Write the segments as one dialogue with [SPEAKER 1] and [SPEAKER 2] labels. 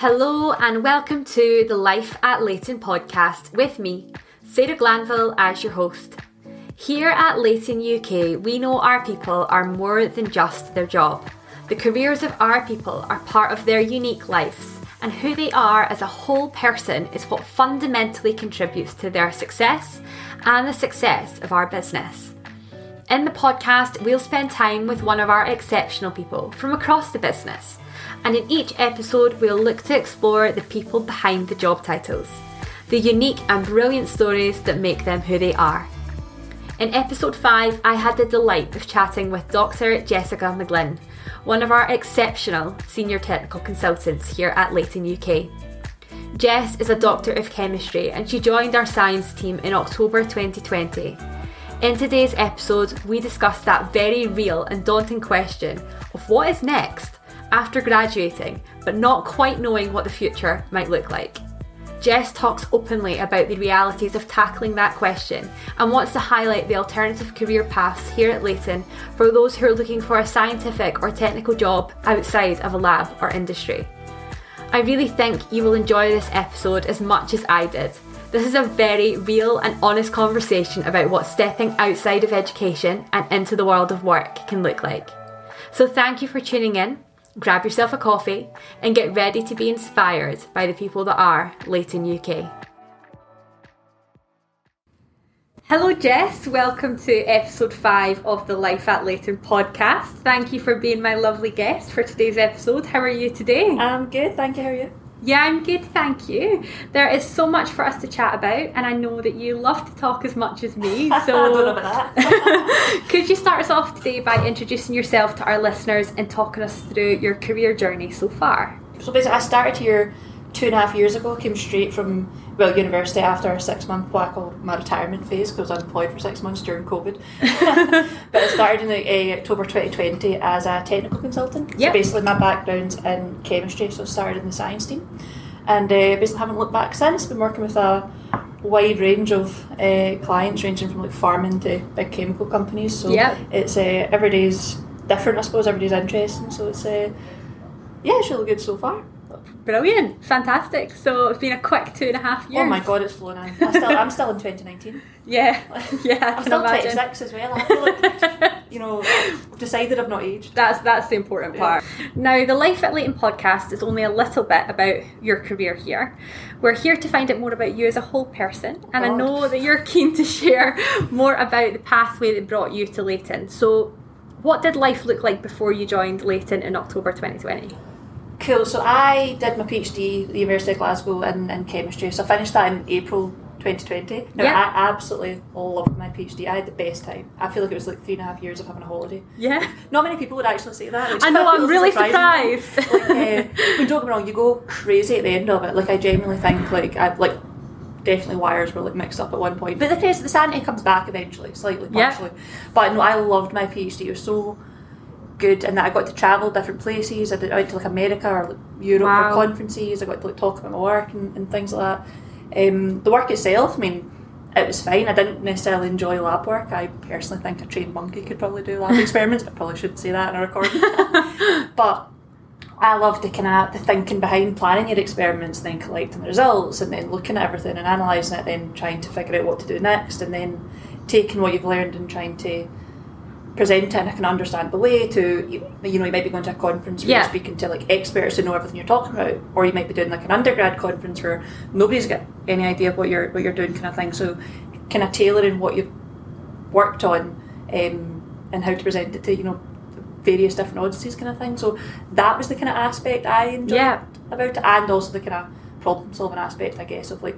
[SPEAKER 1] Hello and welcome to the Life at Leyton podcast with me, Sarah Glanville, as your host. Here at Leyton UK, we know our people are more than just their job. The careers of our people are part of their unique lives, and who they are as a whole person is what fundamentally contributes to their success and the success of our business. In the podcast, we'll spend time with one of our exceptional people from across the business and in each episode, we'll look to explore the people behind the job titles, the unique and brilliant stories that make them who they are. In episode 5, I had the delight of chatting with Dr. Jessica McGlynn, one of our exceptional senior technical consultants here at Leyton UK. Jess is a doctor of chemistry and she joined our science team in October 2020. In today's episode, we discuss that very real and daunting question of what is next after graduating, but not quite knowing what the future might look like. Jess talks openly about the realities of tackling that question and wants to highlight the alternative career paths here at Leyton for those who are looking for a scientific or technical job outside of a lab or industry. I really think you will enjoy this episode as much as I did. This is a very real and honest conversation about what stepping outside of education and into the world of work can look like. So, thank you for tuning in grab yourself a coffee, and get ready to be inspired by the people that are Leyton UK. Hello, Jess. Welcome to episode five of the Life at Leyton podcast. Thank you for being my lovely guest for today's episode. How are you today?
[SPEAKER 2] I'm good, thank you. How are you?
[SPEAKER 1] Yeah, I'm good, thank you. There is so much for us to chat about, and I know that you love to talk as much as me.
[SPEAKER 2] So, I don't know about that.
[SPEAKER 1] could you start us off today by introducing yourself to our listeners and talking us through your career journey so far?
[SPEAKER 2] So basically, I started here two and a half years ago. Came straight from well university after a six month what I call my retirement phase because I was unemployed for six months during COVID. but I started in the, uh, October 2020 as a technical consultant.
[SPEAKER 1] Yep.
[SPEAKER 2] So basically, my background's in chemistry, so I started in the science team, and uh, basically haven't looked back since. Been working with a wide range of uh, clients, ranging from like farming to big chemical companies. So
[SPEAKER 1] Yep.
[SPEAKER 2] it's uh, every day's different, I suppose. Every day's interesting. So it's uh, yeah, it's really good so far.
[SPEAKER 1] Brilliant, fantastic. So it's been a quick two and a half years.
[SPEAKER 2] Oh my god, it's flown in. I still, I'm still in 2019.
[SPEAKER 1] Yeah, yeah. I
[SPEAKER 2] I'm still
[SPEAKER 1] imagine.
[SPEAKER 2] 26 as well. I feel like, you know, I've decided I've not aged.
[SPEAKER 1] That's that's the important part. Now, the Life at Leyton podcast is only a little bit about your career here. We're here to find out more about you as a whole person, and I know that you're keen to share more about the pathway that brought you to Leyton. So, what did life look like before you joined Leyton in October 2020?
[SPEAKER 2] Cool. So I did my PhD at the University of Glasgow in, in chemistry. So I finished that in April 2020. Now,
[SPEAKER 1] Yeah.
[SPEAKER 2] I absolutely loved my PhD. I had the best time. I feel like it was like three and a half years of having a holiday.
[SPEAKER 1] Yeah,
[SPEAKER 2] Not many people would actually say that.
[SPEAKER 1] I know. I'm really
[SPEAKER 2] surprising.
[SPEAKER 1] surprised.
[SPEAKER 2] like, uh, don't get me wrong, you go crazy at the end of it. Like, I genuinely think, like, I like definitely wires were like mixed up at one point. But the thing is, the sanity comes back eventually, slightly, partially. Yeah. But no, I loved my PhD. It was so good, and that I got to travel different places. I, did, I went to like America or Europe
[SPEAKER 1] Wow.
[SPEAKER 2] for conferences. I got to like talk about my work and, and things like that. Um, the work itself, I mean. It was fine. I didn't necessarily enjoy lab work. I personally think a trained monkey could probably do lab experiments, but probably shouldn't say that in a recording. but I love the kind of the thinking behind planning your experiments, then collecting the results, and then looking at everything and analysing it, then trying to figure out what to do next, and then taking what you've learned and trying to present it in a kind of understandable way to you, know you might be going to a conference where
[SPEAKER 1] Yeah.
[SPEAKER 2] you're speaking to like experts who know everything you're talking about or you might be doing like an undergrad conference where nobody's got any idea of what you're what you're doing kind of thing so kind of tailoring what you've worked on um, and how to present it to you know various different audiences kind of thing so that was the kind of aspect I enjoyed
[SPEAKER 1] Yeah.
[SPEAKER 2] about it and also the kind of problem solving aspect I guess of like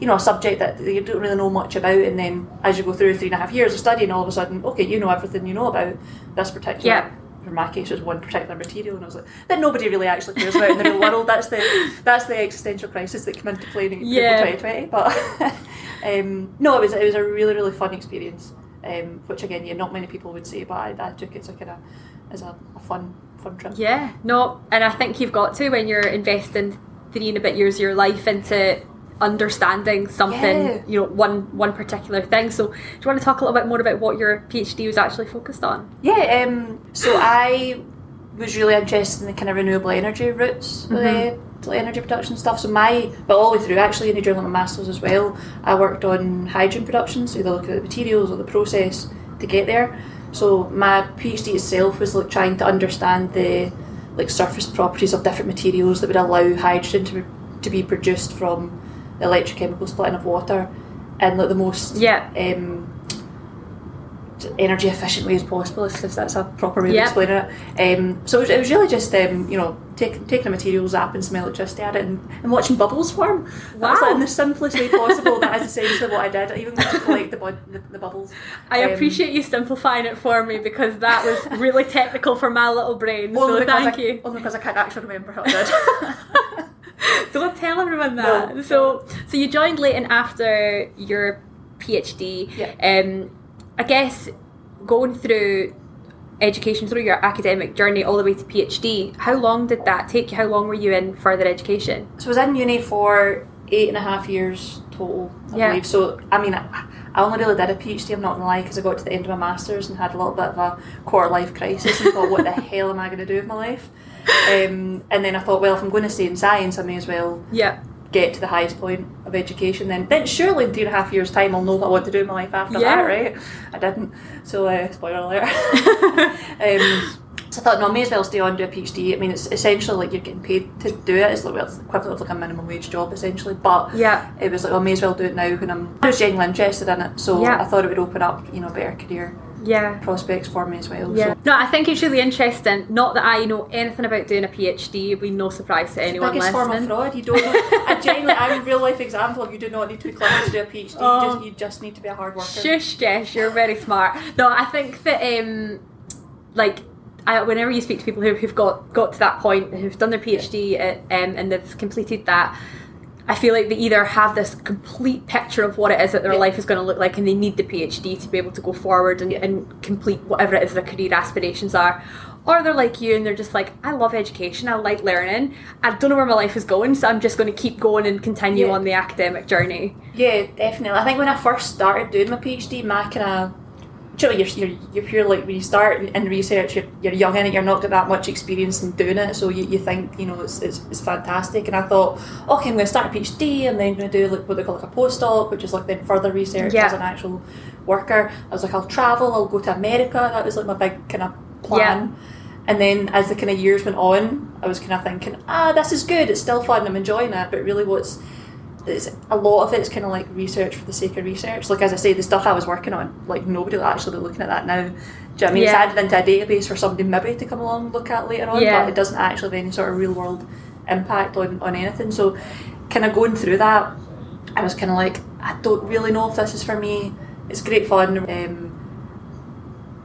[SPEAKER 2] you know a subject that you don't really know much about and then as you go through three and a half years of studying all of a sudden okay you know everything you know about this particular
[SPEAKER 1] Yeah.
[SPEAKER 2] in my case it was one particular material and I was like that nobody really actually cares about in the real world that's the that's the existential crisis that came into play in
[SPEAKER 1] Yeah.
[SPEAKER 2] 2020 but um, no it was it was a really really fun experience um, which again yeah not many people would say but I, I took it as a kind of as a, a fun fun trip
[SPEAKER 1] Yeah, no, and I think you've got to when you're investing three and a bit years of your life into understanding something,
[SPEAKER 2] Yeah.
[SPEAKER 1] you know, one one particular thing. So, do you want to talk a little bit more about what your PhD was actually focused on?
[SPEAKER 2] Yeah, um, so I was really interested in the kind of renewable energy routes, uh, energy production stuff. So my, but all the way through actually, and during my masters as well, I worked on hydrogen production. So either look at the materials or the process to get there. So my PhD itself was like trying to understand the like surface properties of different materials that would allow hydrogen to to be produced from the electrochemical splitting of water in like the most
[SPEAKER 1] Yeah.
[SPEAKER 2] um, energy efficient way as possible, if if that's a proper way
[SPEAKER 1] Yeah.
[SPEAKER 2] of explaining it. Um, so it was, it really just um, you know take, taking a material, zapping some electricity at it, and, and watching bubbles form. That was
[SPEAKER 1] Wow.
[SPEAKER 2] like in the simplest way possible. that is essentially what I did. I even to collect the, bud- the, the bubbles.
[SPEAKER 1] I
[SPEAKER 2] Um,
[SPEAKER 1] appreciate you simplifying it for me because that was really technical for my little brain. So thank
[SPEAKER 2] I,
[SPEAKER 1] you.
[SPEAKER 2] Only because I can't actually remember how I did.
[SPEAKER 1] Don't tell everyone that.
[SPEAKER 2] No.
[SPEAKER 1] So, so you joined Leyton after your PhD.
[SPEAKER 2] Yeah.
[SPEAKER 1] Um, I guess going through education through your academic journey all the way to PhD. How long did that take you? How long were you in further education?
[SPEAKER 2] So I was in uni for eight and a half years total, I
[SPEAKER 1] Yeah.
[SPEAKER 2] believe. So, I mean, I, I only really did a PhD, I'm not going to lie, because I got to the end of my Masters and had a little bit of a quarter life crisis and thought, what the hell am I going to do with my life? Um, and then I thought, well, if I'm going to stay in science, I may as well
[SPEAKER 1] Yeah.
[SPEAKER 2] get to the highest point of education. Then, then surely in three and a half years' time, I'll know what I want to do in my life after
[SPEAKER 1] Yeah.
[SPEAKER 2] that, right? I didn't. So, uh, spoiler alert. um, so I thought, no, I may as well stay on do a PhD. I mean, it's essentially like you're getting paid to do it. It's like well, it's equivalent of like a minimum wage job, essentially. But
[SPEAKER 1] Yeah.
[SPEAKER 2] it was like, oh, I may as well do it now when I'm. I was genuinely interested in it, so
[SPEAKER 1] Yeah.
[SPEAKER 2] I thought it would open up, you know, better career
[SPEAKER 1] Yeah.
[SPEAKER 2] prospects for me as well.
[SPEAKER 1] Yeah.
[SPEAKER 2] So.
[SPEAKER 1] No, I think it's really interesting. Not that I know anything about doing a PhD, it'd be no surprise to anyone
[SPEAKER 2] Biggest form of fraud. You don't. Know, I genuinely, I'm a real life example of you do not need to be clever to do a PhD.
[SPEAKER 1] Oh.
[SPEAKER 2] You, just, you just need to be a hard worker.
[SPEAKER 1] Shush, Jess, you're very smart. No, I think that um, like I, whenever you speak to people who, who've got got to that point, who've done their PhD at, um, and they've completed that, I feel like they either have this complete picture of what it is that their
[SPEAKER 2] Yeah.
[SPEAKER 1] life is going to look like, and they need the PhD to be able to go forward and,
[SPEAKER 2] Yeah.
[SPEAKER 1] and complete whatever it is their career aspirations are. Or they're like you and they're just like, I love education, I like learning. I don't know where my life is going, so I'm just going to keep going and continue
[SPEAKER 2] Yeah.
[SPEAKER 1] on the academic journey.
[SPEAKER 2] Yeah, definitely. I think when I first started doing my PhD, my kind of you know, you're, you're, you're like when you start in, in research, you're, you're young in it, you're not got that much experience in doing it, so you, you think, you know, it's, it's, it's fantastic. And I thought, okay, I'm going to start a PhD and then I'm going to do like what they call like a postdoc, which is like then further research
[SPEAKER 1] Yeah.
[SPEAKER 2] as an actual worker. I was like, I'll travel, I'll go to America. That was like my big kind of plan. And then as the kind of years went on, I was kind of thinking, ah, this is good, it's still fun, I'm enjoying it, but really what's it's, a lot of it's kind of like research for the sake of research. Like as I say, the stuff I was working on, like nobody will actually be looking at that now. Do you know what I mean?
[SPEAKER 1] Yeah.
[SPEAKER 2] It's added into a database for somebody maybe to come along and look at later on,
[SPEAKER 1] Yeah.
[SPEAKER 2] but it doesn't actually have any sort of real world impact on, on anything. So kind of going through that, I was kind of like, I don't really know if this is for me. It's great fun. Um,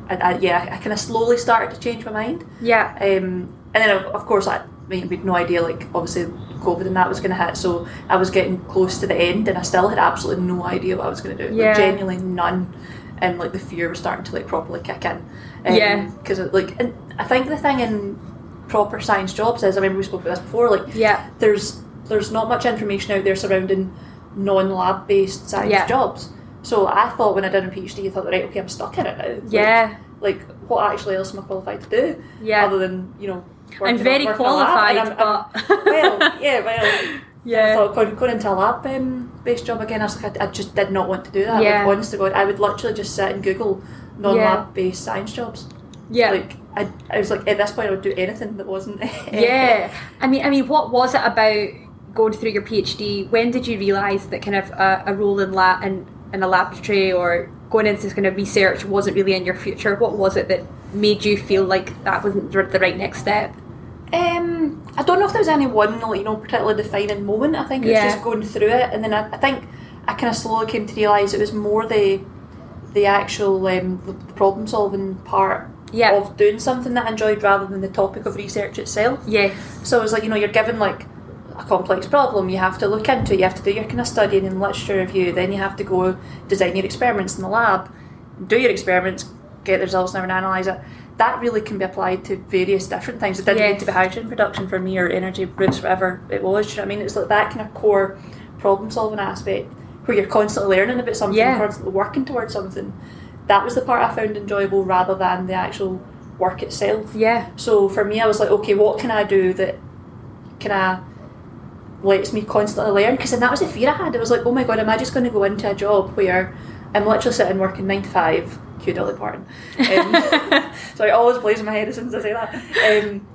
[SPEAKER 2] I, I, yeah, I kind of slowly started to change my mind.
[SPEAKER 1] Yeah.
[SPEAKER 2] Um, and then, of, of course, I, I mean, we had no idea, like, obviously, COVID and that was going to hit. So I was getting close to the end, and I still had absolutely no idea what I was going to do.
[SPEAKER 1] Yeah.
[SPEAKER 2] Like, genuinely none. And, like, the fear was starting to, like, properly kick in. Um,
[SPEAKER 1] Yeah.
[SPEAKER 2] Because, like, and I think the thing in proper science jobs is, I remember we spoke about this before, like,
[SPEAKER 1] Yeah.
[SPEAKER 2] there's there's not much information out there surrounding non-lab based science
[SPEAKER 1] Yeah.
[SPEAKER 2] jobs. So I thought when I did a PhD, I thought, right, okay, I'm stuck in it now. Like,
[SPEAKER 1] Yeah.
[SPEAKER 2] like what actually else am I qualified to do?
[SPEAKER 1] Yeah.
[SPEAKER 2] Other than you know.
[SPEAKER 1] I'm very
[SPEAKER 2] working in a lab,
[SPEAKER 1] qualified,
[SPEAKER 2] and I'm- I'm-
[SPEAKER 1] but
[SPEAKER 2] well, yeah, well. I
[SPEAKER 1] yeah,
[SPEAKER 2] thought going, going into a lab um, based job again, I was like, I, I just did not want to do that.
[SPEAKER 1] Yeah.
[SPEAKER 2] Like, honest to God, I would literally just sit and Google non-lab based science jobs.
[SPEAKER 1] yeah,
[SPEAKER 2] Like, I, I was like, at this point, I would do anything that wasn't.
[SPEAKER 1] yeah. I mean, I mean, what was it about going through your PhD? When did you realise that kind of a, a role in lab in, in a laboratory or going into this kind of research wasn't really in your future? What was it that made you feel like that wasn't the right next step?
[SPEAKER 2] Um, I don't know if there was any one like you know particularly defining moment. I think it was
[SPEAKER 1] Yeah.
[SPEAKER 2] just going through it, and then I, I think I kind of slowly came to realise it was more the the actual um, the, problem solving part
[SPEAKER 1] Yeah.
[SPEAKER 2] of doing something that I enjoyed rather than the topic of research itself.
[SPEAKER 1] Yes.
[SPEAKER 2] So it was like you know you're given like a complex problem, you have to look into, it, you have to do your kind of studying and literature review, then you have to go design your experiments in the lab, do your experiments, get the results, and analyse it. That really can be applied to various different things. It didn't
[SPEAKER 1] Yes.
[SPEAKER 2] need to be hydrogen production for me or energy routes, whatever it was. Do you know what I mean? It's like that kind of core problem solving aspect where you're constantly learning about something,
[SPEAKER 1] Yeah.
[SPEAKER 2] constantly working towards something. That was the part I found enjoyable rather than the actual work itself.
[SPEAKER 1] Yeah.
[SPEAKER 2] So for me, I was like, okay, what can I do that can I lets me constantly learn? Because then that was the fear I had. It was like, oh my god, am I just going to go into a job where I'm literally sitting working nine to five, cue Dolly Parton. Um, so I always blaze my head as soon as I say that. Um,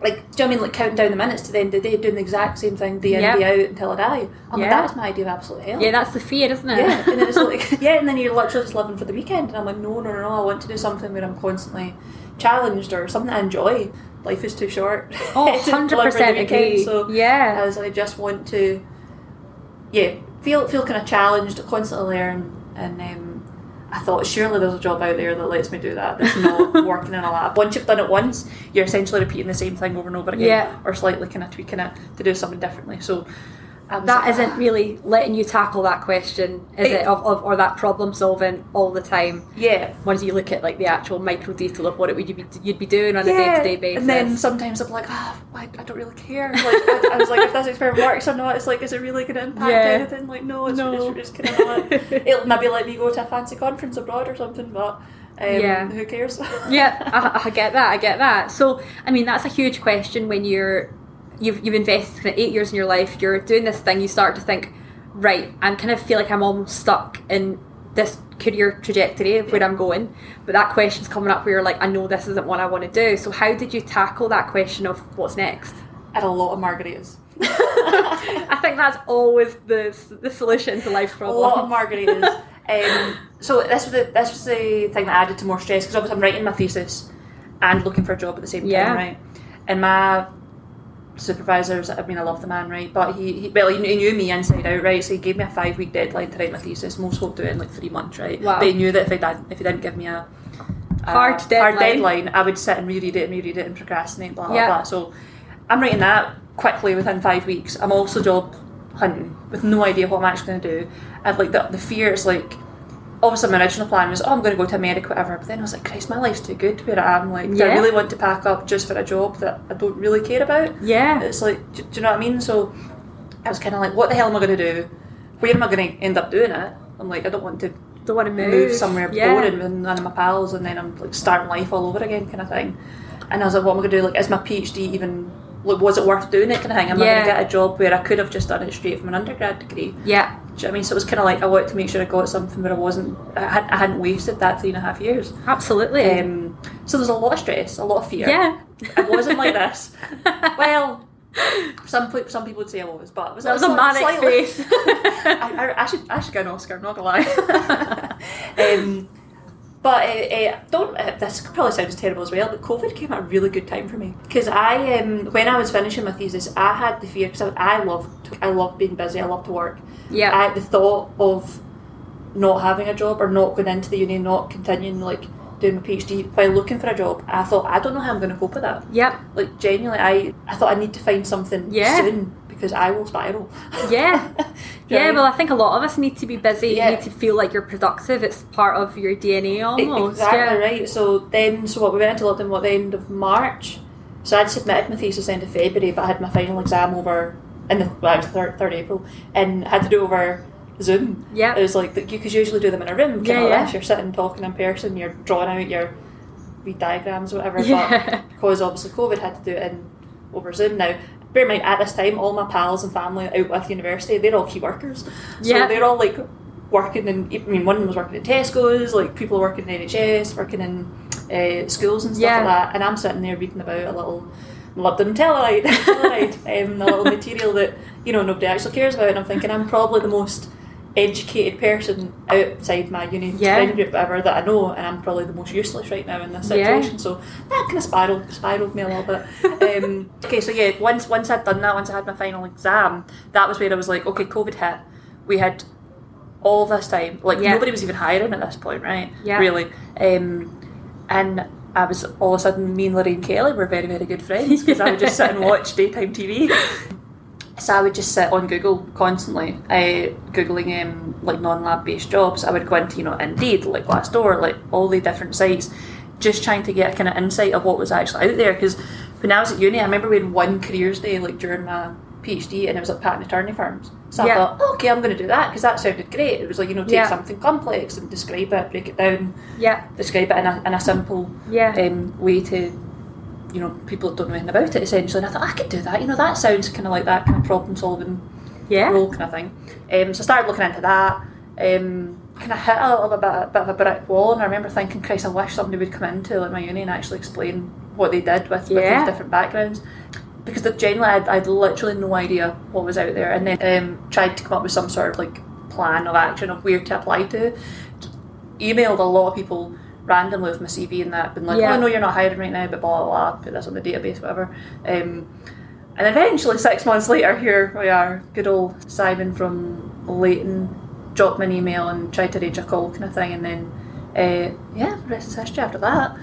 [SPEAKER 2] like, do you know what I mean? Like counting down the minutes to the end of the day, doing the exact same thing day in,
[SPEAKER 1] Yeah.
[SPEAKER 2] day out until I die. I'm
[SPEAKER 1] Yeah.
[SPEAKER 2] like, that is my idea of absolute hell.
[SPEAKER 1] Yeah, that's the fear, isn't it?
[SPEAKER 2] Yeah, and then it's like yeah, and then you're literally just living for the weekend, and I'm like, no, no, no, no, I want to do something where I'm constantly challenged or something I enjoy. Life is too short.
[SPEAKER 1] Oh,
[SPEAKER 2] to live the
[SPEAKER 1] 100%
[SPEAKER 2] weekend,
[SPEAKER 1] agree.
[SPEAKER 2] So
[SPEAKER 1] Yeah.
[SPEAKER 2] as I just want to, yeah, feel feel kind of challenged, constantly learn, and um, I thought surely there's a job out there that lets me do that. That's not working in a lab. Once you've done it once, you're essentially repeating the same thing over and over again,
[SPEAKER 1] Yeah.
[SPEAKER 2] or slightly kind of tweaking it to do something differently. So. I was
[SPEAKER 1] That
[SPEAKER 2] like,
[SPEAKER 1] isn't really letting you tackle that question, is
[SPEAKER 2] It-
[SPEAKER 1] it? Of, of, or that problem solving all the time.
[SPEAKER 2] yeah,
[SPEAKER 1] Once you look at like the actual micro detail of what it would you be, you'd be doing on a day to day basis.
[SPEAKER 2] And then sometimes I'm like, ah, I, I don't really care. Like, I, I was like, if this experiment works or not, it's like, is it really going to impact
[SPEAKER 1] Yeah.
[SPEAKER 2] anything? Like, no, it's,
[SPEAKER 1] No.
[SPEAKER 2] it's just kind of not. It'll maybe let me go to a fancy conference abroad or something, but um,
[SPEAKER 1] Yeah.
[SPEAKER 2] who cares?
[SPEAKER 1] yeah, I, I get that. I get that. So, I mean, that's a huge question when you're you've you've invested kind of eight years in your life. You're doing this thing. You start to think, right? I kind of feel like I'm almost stuck in this career trajectory of where I'm going. But that question's coming up where you're like, I know this isn't what I want to do. So, how did you tackle that question of what's next?
[SPEAKER 2] and a lot of margaritas.
[SPEAKER 1] I think that's always the the solution to life's problems.
[SPEAKER 2] A lot of margaritas. um, so this was the this was the thing that added to more stress because obviously I'm writing my thesis and looking for a job at the same
[SPEAKER 1] Yeah.
[SPEAKER 2] time, right? And my supervisors, I mean, I love the man, right? But he, he well, he knew, he knew me inside out, right? So he gave me a five week deadline to write my thesis. Most folk do it in like three months, right?
[SPEAKER 1] Wow.
[SPEAKER 2] But he knew that if I did, if he didn't give me a, a
[SPEAKER 1] Hard deadline.
[SPEAKER 2] hard deadline, I would sit and reread it and reread it and procrastinate, blah blah
[SPEAKER 1] Yeah.
[SPEAKER 2] blah. So I'm writing that quickly within five weeks. I'm also job hunting with no idea what I'm actually going to do. And like the, the fear is like, obviously my original plan was, oh, I'm going to go to America, whatever. But then I was like, Christ, my life's too good where I am. Like, do I really want to pack up just for a job that I don't really care about?
[SPEAKER 1] Yeah.
[SPEAKER 2] It's like, do, do you know what I mean? So I was kind of like, what the hell am I going to do? Where am I going to end up doing it? I'm like, I don't want to
[SPEAKER 1] Don't want to move.
[SPEAKER 2] move somewhere
[SPEAKER 1] Yeah.
[SPEAKER 2] boring with none of my pals and then I'm like starting life all over again kind of thing. And I was like, what am I going to do? Like, is my PhD even, was it worth doing it kind of thing? Am I
[SPEAKER 1] Yeah.
[SPEAKER 2] going to get a job where I could have just done it straight from an undergrad degree?
[SPEAKER 1] Yeah.
[SPEAKER 2] Do you know what I mean? So it was kind of like I wanted to make sure I got something where I wasn't, I, had, I hadn't wasted that three and a half years.
[SPEAKER 1] Absolutely.
[SPEAKER 2] Um, so there's a lot of stress, a lot of fear.
[SPEAKER 1] yeah.
[SPEAKER 2] I wasn't like this. Well, some some people would say I was, but it was
[SPEAKER 1] That was a manic
[SPEAKER 2] slightly-
[SPEAKER 1] face.
[SPEAKER 2] I, I, I should I should get an Oscar. I'm not gonna lie. um, but uh, uh, don't. Uh, this probably sounds terrible as well. But COVID came at a really good time for me because I, um, when I was finishing my thesis, I had the fear because I, I love I love being busy. I love to work.
[SPEAKER 1] yeah.
[SPEAKER 2] I, the thought of not having a job or not going into the uni, not continuing like doing my PhD while looking for a job, I thought I don't know how I'm going to cope with that.
[SPEAKER 1] yep.
[SPEAKER 2] Like genuinely, I I thought I need to find something
[SPEAKER 1] Yeah.
[SPEAKER 2] soon because I will spiral.
[SPEAKER 1] Yeah.
[SPEAKER 2] Do you know
[SPEAKER 1] Yeah,
[SPEAKER 2] I
[SPEAKER 1] well, I think a lot of us need to be busy.
[SPEAKER 2] Yeah.
[SPEAKER 1] You need to feel like you're productive. It's part of your DNA almost.
[SPEAKER 2] Exactly
[SPEAKER 1] yeah.
[SPEAKER 2] right. So then, so what we went into lockdown what the end of March. So I'd submitted my thesis end of February, but I had my final exam over in the well, was third third April, and I had to do it over Zoom.
[SPEAKER 1] Yeah.
[SPEAKER 2] It was like you could usually do them in a room.
[SPEAKER 1] Yeah, yeah.
[SPEAKER 2] You're sitting talking in person. You're drawing out your wee diagrams, or whatever.
[SPEAKER 1] Yeah.
[SPEAKER 2] But because obviously COVID had to do it in over Zoom now. Bear in mind, at this time, all my pals and family out with university, they're all key workers. So
[SPEAKER 1] Yeah.
[SPEAKER 2] they're all like working in. I mean, one of them was working in Tesco's, like people working in NHS, working in uh, schools and stuff
[SPEAKER 1] Yeah.
[SPEAKER 2] like that. And I'm sitting there reading about a little molybdenum telluride, Telluride um, a little material that you know nobody actually cares about. And I'm thinking I'm probably the most educated person outside my uni
[SPEAKER 1] Yeah.
[SPEAKER 2] friend group ever that I know, and I'm probably the most useless right now in this
[SPEAKER 1] Yeah.
[SPEAKER 2] situation. So that kind of spiraled spiraled me a little bit. Um, okay, so yeah, once once I'd done that, once I had my final exam, that was where I was like, okay, COVID hit. We had all this time, like
[SPEAKER 1] Yeah.
[SPEAKER 2] nobody was even hiring at this point, right?
[SPEAKER 1] Yeah.
[SPEAKER 2] Really. Um, and I was all of a sudden, me and Lorraine Kelly were very, very good friends because I would just sit and watch daytime TV. So I would just sit on Google constantly, uh, googling um, like non-lab based jobs. I would go into you know Indeed, like Glassdoor, like all the different sites, just trying to get a kind of insight of what was actually out there. Because when I was at uni, I remember we had one careers day like during my PhD, and it was like patent attorney firms. So
[SPEAKER 1] Yeah.
[SPEAKER 2] I thought, "Oh, okay, I'm going to do that because that sounded great. It was like, you know, take
[SPEAKER 1] Yeah.
[SPEAKER 2] something complex and describe it, break it down,
[SPEAKER 1] Yeah.
[SPEAKER 2] describe it in a, in a simple
[SPEAKER 1] Yeah.
[SPEAKER 2] um, way to, you know, people that don't know anything about it essentially. And I thought, I could do that. You know, that sounds kind of like that kind of problem solving
[SPEAKER 1] yeah.
[SPEAKER 2] role kind of thing. Um, so I started looking into that. Um, kind of hit a little bit, a bit of a brick wall, and I remember thinking, Christ, I wish somebody would come into like my uni and actually explain what they did with, with these different backgrounds. Because the, generally, I'd, I'd literally no idea what was out there, and then um, tried to come up with some sort of like plan of action of where to apply to. Emailed a lot of people randomly with my CV and that, been like,
[SPEAKER 1] Yeah.
[SPEAKER 2] oh, no, you're not hiring right now, but blah, blah, blah, put this on the database, whatever. Um, and eventually, six months later, here we are, good old Simon from Leyton dropped me an email and tried to arrange a call kind of thing, and then, uh, yeah, the rest is history after that.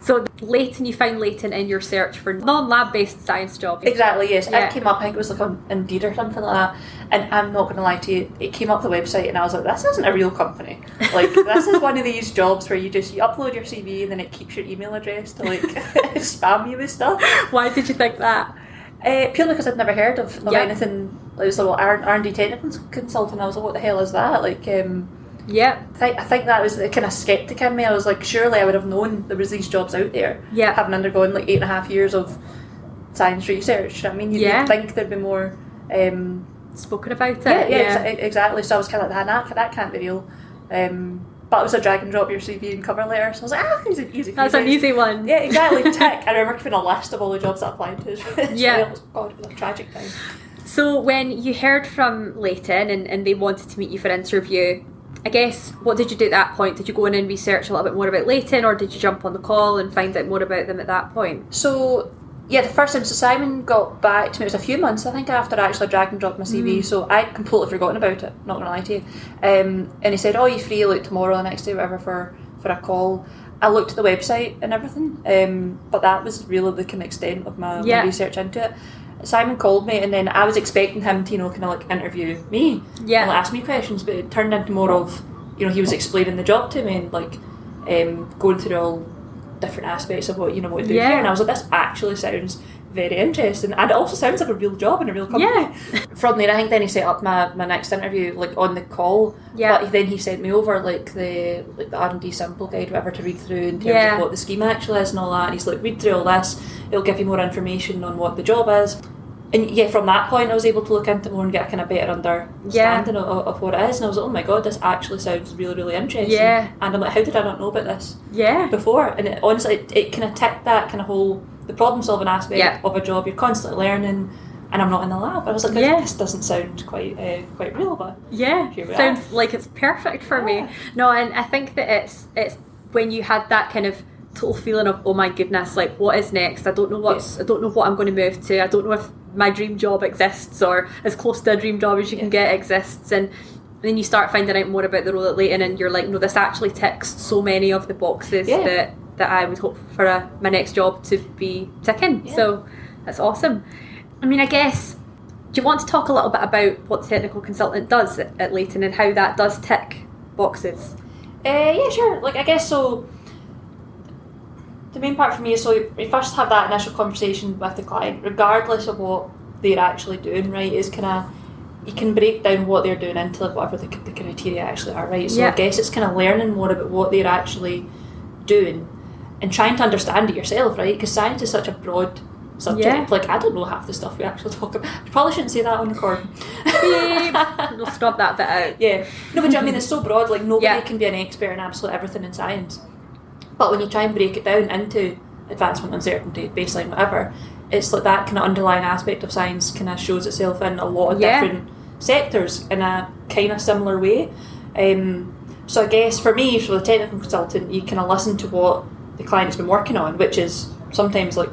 [SPEAKER 1] So Leyton, you find Leyton in your search for non-lab based science jobs.
[SPEAKER 2] Exactly, yes.
[SPEAKER 1] Yeah.
[SPEAKER 2] It came up, I think it was like on Indeed or something like that. And I'm not going to lie to you, it came up the website and I was like, this isn't a real company. Like, this is one of these jobs where you just you upload your CV and then it keeps your email address to like spam you with stuff.
[SPEAKER 1] Why did you think that?
[SPEAKER 2] Uh, purely because I'd never heard of, of
[SPEAKER 1] Yeah.
[SPEAKER 2] anything. It was like, well, R&D technical consultant. I was like, what the hell is that? Like, um,
[SPEAKER 1] Yeah.
[SPEAKER 2] I think, I think that was the kind of skeptic in me. I was like, surely I would have known there was these jobs out there.
[SPEAKER 1] Yeah.
[SPEAKER 2] Having undergone like eight and a half years of science research. I mean, you'd
[SPEAKER 1] Yeah.
[SPEAKER 2] think there'd be more. Um,
[SPEAKER 1] Spoken about it.
[SPEAKER 2] yeah, yeah, exa- exactly. So I was kind of like, that, that can't be real. Um, but it was a drag and drop your CV and cover letter. So I was like, ah, easy, easy.
[SPEAKER 1] That's an easy one.
[SPEAKER 2] Yeah, exactly. Tick. I remember keeping a list of all the jobs I applied to. It's
[SPEAKER 1] Yeah.
[SPEAKER 2] real. God, it was a tragic time.
[SPEAKER 1] So when you heard from Leyton and, and they wanted to meet you for an interview, I guess what did you do at that point? Did you go in and research a little bit more about Leyton or did you jump on the call and find out more about them at that point?
[SPEAKER 2] So yeah, the first time, so Simon got back to me. It was a few months, I think, after I actually dragged and dropped my CV. So I'd completely forgotten about it. Not gonna lie to you. Um, and he said, "Oh, you free like tomorrow, the next day, whatever, for for a call." I looked at the website and everything, um, but that was really the kind of extent of my,
[SPEAKER 1] Yeah.
[SPEAKER 2] my research into it. Simon called me, and then I was expecting him to, you know, kind of like interview me
[SPEAKER 1] Yeah.
[SPEAKER 2] and like, ask me questions, but it turned into more of, you know, he was explaining the job to me and like um, going through all different aspects of what you know what to do
[SPEAKER 1] Yeah.
[SPEAKER 2] here, and I was like, this actually sounds very interesting, and it also sounds like a real job in a real company.
[SPEAKER 1] Yeah.
[SPEAKER 2] From there, I think then he set up my, my next interview like on the call.
[SPEAKER 1] Yeah.
[SPEAKER 2] But then he sent me over like the like the R and D sample guide, whatever, to read through in terms
[SPEAKER 1] Yeah.
[SPEAKER 2] of what the scheme actually is and all that. And he's like, read through all this. It'll give you more information on what the job is. And yeah, from that point, I was able to look into more and get a kind of better understanding of, of what it is. And I was like, oh my god, this actually sounds really, really interesting.
[SPEAKER 1] Yeah.
[SPEAKER 2] And I'm like, how did I not know about this?
[SPEAKER 1] Yeah.
[SPEAKER 2] before, and it, honestly, it, it kind of ticked that kind of whole the problem solving aspect
[SPEAKER 1] Yeah.
[SPEAKER 2] of a job. You're constantly learning, and I'm not in the lab. I was like,
[SPEAKER 1] Yeah.
[SPEAKER 2] this doesn't sound quite uh, quite real, but
[SPEAKER 1] Yeah,
[SPEAKER 2] Here we
[SPEAKER 1] sounds like it's perfect for me. No, and I think that it's it's when you had that kind of total feeling of oh my goodness, like what is next? I don't know what's I don't know what I'm going to move to. I don't know if my dream job exists or as close to a dream job as you can get exists, and then you start finding out more about the role at Leyton, and you're like, no, this actually ticks so many of the boxes
[SPEAKER 2] Yeah.
[SPEAKER 1] that that I would hope for a, my next job to be ticking.
[SPEAKER 2] Yeah.
[SPEAKER 1] So that's awesome. I mean, I guess do you want to talk a little bit about what the technical consultant does at, at Leyton and how that does tick boxes?
[SPEAKER 2] uh, yeah, sure. Like I guess so. The main part for me is so you you first have that initial conversation with the client, regardless of what they're actually doing. Right, is kind of you can break down what they're doing into whatever the, the criteria actually are. Right, so
[SPEAKER 1] Yeah.
[SPEAKER 2] I guess it's kind of learning more about what they're actually doing and trying to understand it yourself, right? Because science is such a broad subject.
[SPEAKER 1] Yeah.
[SPEAKER 2] Like I don't know half the stuff we actually talk about. I probably shouldn't say that on record.
[SPEAKER 1] We'll stop that bit out.
[SPEAKER 2] yeah. No, but I mean it's so broad. Like nobody
[SPEAKER 1] Yeah.
[SPEAKER 2] can be an expert in absolutely everything in science. But when you try and break it down into advancement, uncertainty, baseline, whatever, it's like that kind of underlying aspect of science kind of shows itself in a lot of
[SPEAKER 1] Yeah.
[SPEAKER 2] different sectors in a kind of similar way. Um, so I guess for me, for the technical consultant, you kind of listen to what the client's been working on, which is sometimes like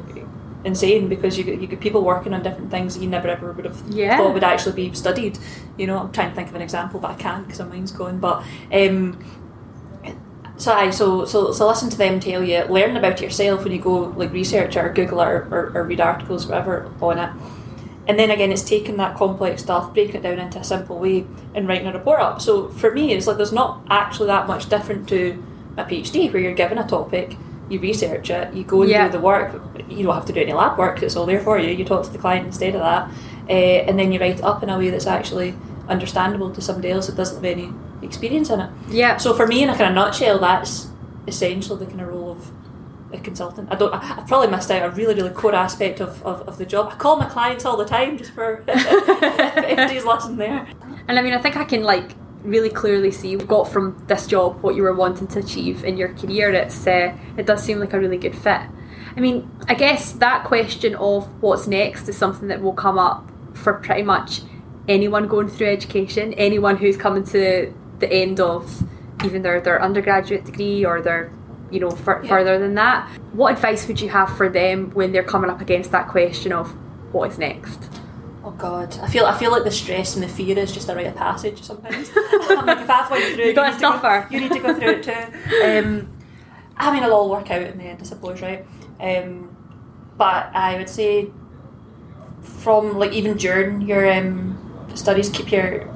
[SPEAKER 2] insane because you get, you get people working on different things that you never ever would have
[SPEAKER 1] Yeah.
[SPEAKER 2] thought would actually be studied. You know, I'm trying to think of an example, but I can't because my mind's going. But um, so I so so so listen to them tell you, learn about it yourself when you go like research or Google or, or, or read articles, whatever on it. And then again, it's taking that complex stuff, breaking it down into a simple way, and writing a report up. So for me, it's like there's not actually that much different to a PhD where you're given a topic you research it, you go and
[SPEAKER 1] Yeah.
[SPEAKER 2] do the work. You don't have to do any lab work; it's all there for you. You talk to the client instead of that, uh, and then you write it up in a way that's actually understandable to somebody else that doesn't have any experience in it.
[SPEAKER 1] Yeah.
[SPEAKER 2] So for me, in a kind of nutshell, that's essentially the kind of role of a consultant. I don't. I- probably missed out a really, really core aspect of, of, of the job. I call my clients all the time just for anybody's lesson there.
[SPEAKER 1] And I mean, I think I can like really clearly see you've got from this job what you were wanting to achieve in your career. It's uh, it does seem like a really good fit. I mean, I guess that question of what's next is something that will come up for pretty much anyone going through education, anyone who's coming to the end of even their, their undergraduate degree or their you know fur-
[SPEAKER 2] Yeah.
[SPEAKER 1] further than that. What advice would you have for them when they're coming up against that question of what is next?
[SPEAKER 2] Oh God, I feel I feel like the stress and the fear is just a rite of passage sometimes. I'm like if halfway through,
[SPEAKER 1] You gotta
[SPEAKER 2] need to go-
[SPEAKER 1] suffer.
[SPEAKER 2] you need to go through it too. Um, I mean, it'll all work out in the end, I suppose, right? Um, but I would say from like even during your um, studies, keep your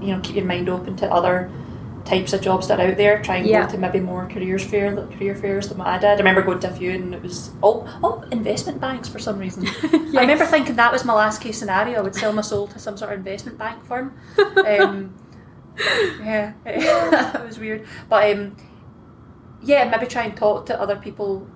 [SPEAKER 2] you know keep your mind open to other types of jobs that are out there. Try and
[SPEAKER 1] Yeah.
[SPEAKER 2] go to maybe more careers fair career fairs than what I did. I remember going to a few and it was all oh investment banks for some reason. I remember thinking that was my last case scenario. I would sell my soul to some sort of investment bank firm. Um, yeah, it was weird. But um, yeah, maybe try and talk to other people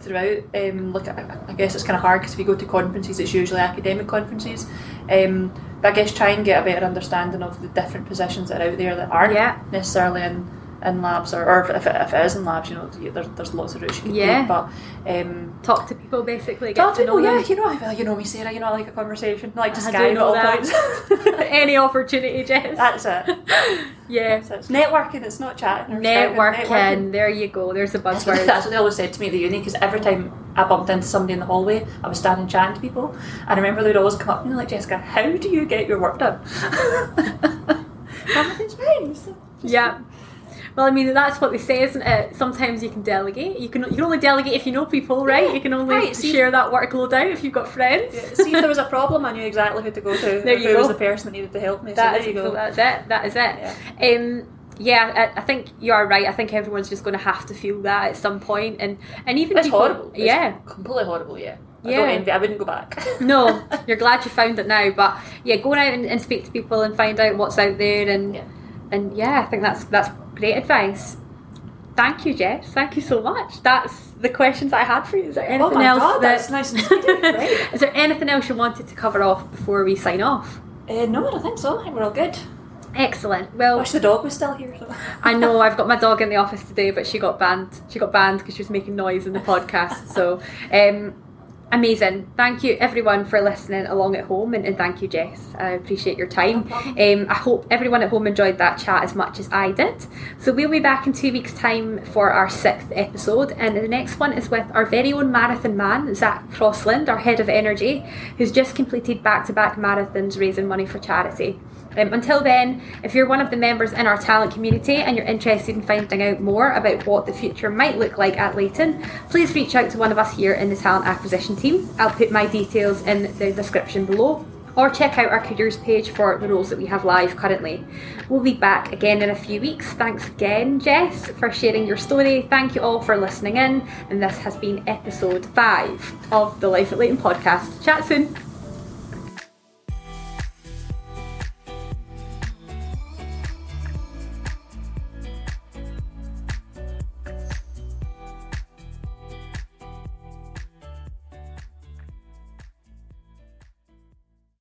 [SPEAKER 2] throughout. Um, look, I, I guess it's kind of hard because if you go to conferences, it's usually academic conferences. Um, but I guess try and get a better understanding of the different positions that are out there that aren't
[SPEAKER 1] Yeah.
[SPEAKER 2] necessarily in, in labs, or, or if, it, if it is in labs, you know, there's, there's lots of routes you can
[SPEAKER 1] Yeah.
[SPEAKER 2] take. But um,
[SPEAKER 1] Talk to people basically. Get
[SPEAKER 2] Talk
[SPEAKER 1] to
[SPEAKER 2] people, yeah. You know, I feel like you know me, Sarah. You know, I like a conversation. I like to
[SPEAKER 1] I
[SPEAKER 2] sky at all
[SPEAKER 1] that.
[SPEAKER 2] points.
[SPEAKER 1] Any opportunity, Jess.
[SPEAKER 2] That's it.
[SPEAKER 1] yeah.
[SPEAKER 2] So it's networking. It's not chatting. Or
[SPEAKER 1] Networking.
[SPEAKER 2] Networking.
[SPEAKER 1] There you go. There's
[SPEAKER 2] the
[SPEAKER 1] buzzword.
[SPEAKER 2] that's what they always said to me at the uni. Because every time I bumped into somebody in the hallway, I was standing chatting to people. And I remember they'd always come up to me like, Jessica, how do you get your work done? Everything's fine. It's just-
[SPEAKER 1] yeah. Well, I mean, that's what they say, isn't it? Sometimes you can delegate. You can you can only delegate if you know people, right?
[SPEAKER 2] Yeah,
[SPEAKER 1] You can only
[SPEAKER 2] right, see-
[SPEAKER 1] share that workload out if you've got friends.
[SPEAKER 2] See if there was a problem, I knew exactly who to go to.
[SPEAKER 1] There
[SPEAKER 2] who
[SPEAKER 1] you
[SPEAKER 2] was
[SPEAKER 1] go.
[SPEAKER 2] the person that needed to help me. So
[SPEAKER 1] That
[SPEAKER 2] there
[SPEAKER 1] is
[SPEAKER 2] you go.
[SPEAKER 1] That's it. That is it. Um, yeah, I, I think you are right. I think everyone's just going to have to feel that at some point, and and even
[SPEAKER 2] It's
[SPEAKER 1] people,
[SPEAKER 2] horrible. It's
[SPEAKER 1] Yeah,
[SPEAKER 2] completely horrible. Yeah. I
[SPEAKER 1] Yeah.
[SPEAKER 2] don't envy. I wouldn't go back.
[SPEAKER 1] no, you're glad you found it now, but yeah, going out and, and speak to people and find out what's out there, and
[SPEAKER 2] Yeah.
[SPEAKER 1] and yeah, I think that's that's great advice. Thank you, Jess. Thank you so much. That's the questions I had for you. Is there anything
[SPEAKER 2] oh
[SPEAKER 1] else
[SPEAKER 2] god,
[SPEAKER 1] that
[SPEAKER 2] that's nice and speedy. right.
[SPEAKER 1] is there anything else you wanted to cover off before we sign off?
[SPEAKER 2] Uh, no, I don't think so. I think we're all good.
[SPEAKER 1] Excellent. Well,
[SPEAKER 2] Wish the dog was still here.
[SPEAKER 1] I know I've got my dog in the office today, but she got banned. She got banned because she was making noise in the podcast. So, um, amazing. Thank you everyone for listening along at home, and, and thank you, Jess. I appreciate your time.
[SPEAKER 2] No
[SPEAKER 1] Um, I hope everyone at home enjoyed that chat as much as I did. So we'll be back in two weeks' time for our sixth episode, and the next one is with our very own marathon man, Zach Crossland, our head of energy, who's just completed back-to-back marathons raising money for charity. Um, until then, if you're one of the members in our talent community and you're interested in finding out more about what the future might look like at Leyton, please reach out to one of us here in the talent acquisition team. I'll put my details in the description below. Or check out our careers page for the roles that we have live currently. We'll be back again in a few weeks. Thanks again, Jess, for sharing your story. Thank you all for listening in. And this has been episode five of the Life at Leyton podcast. Chat soon.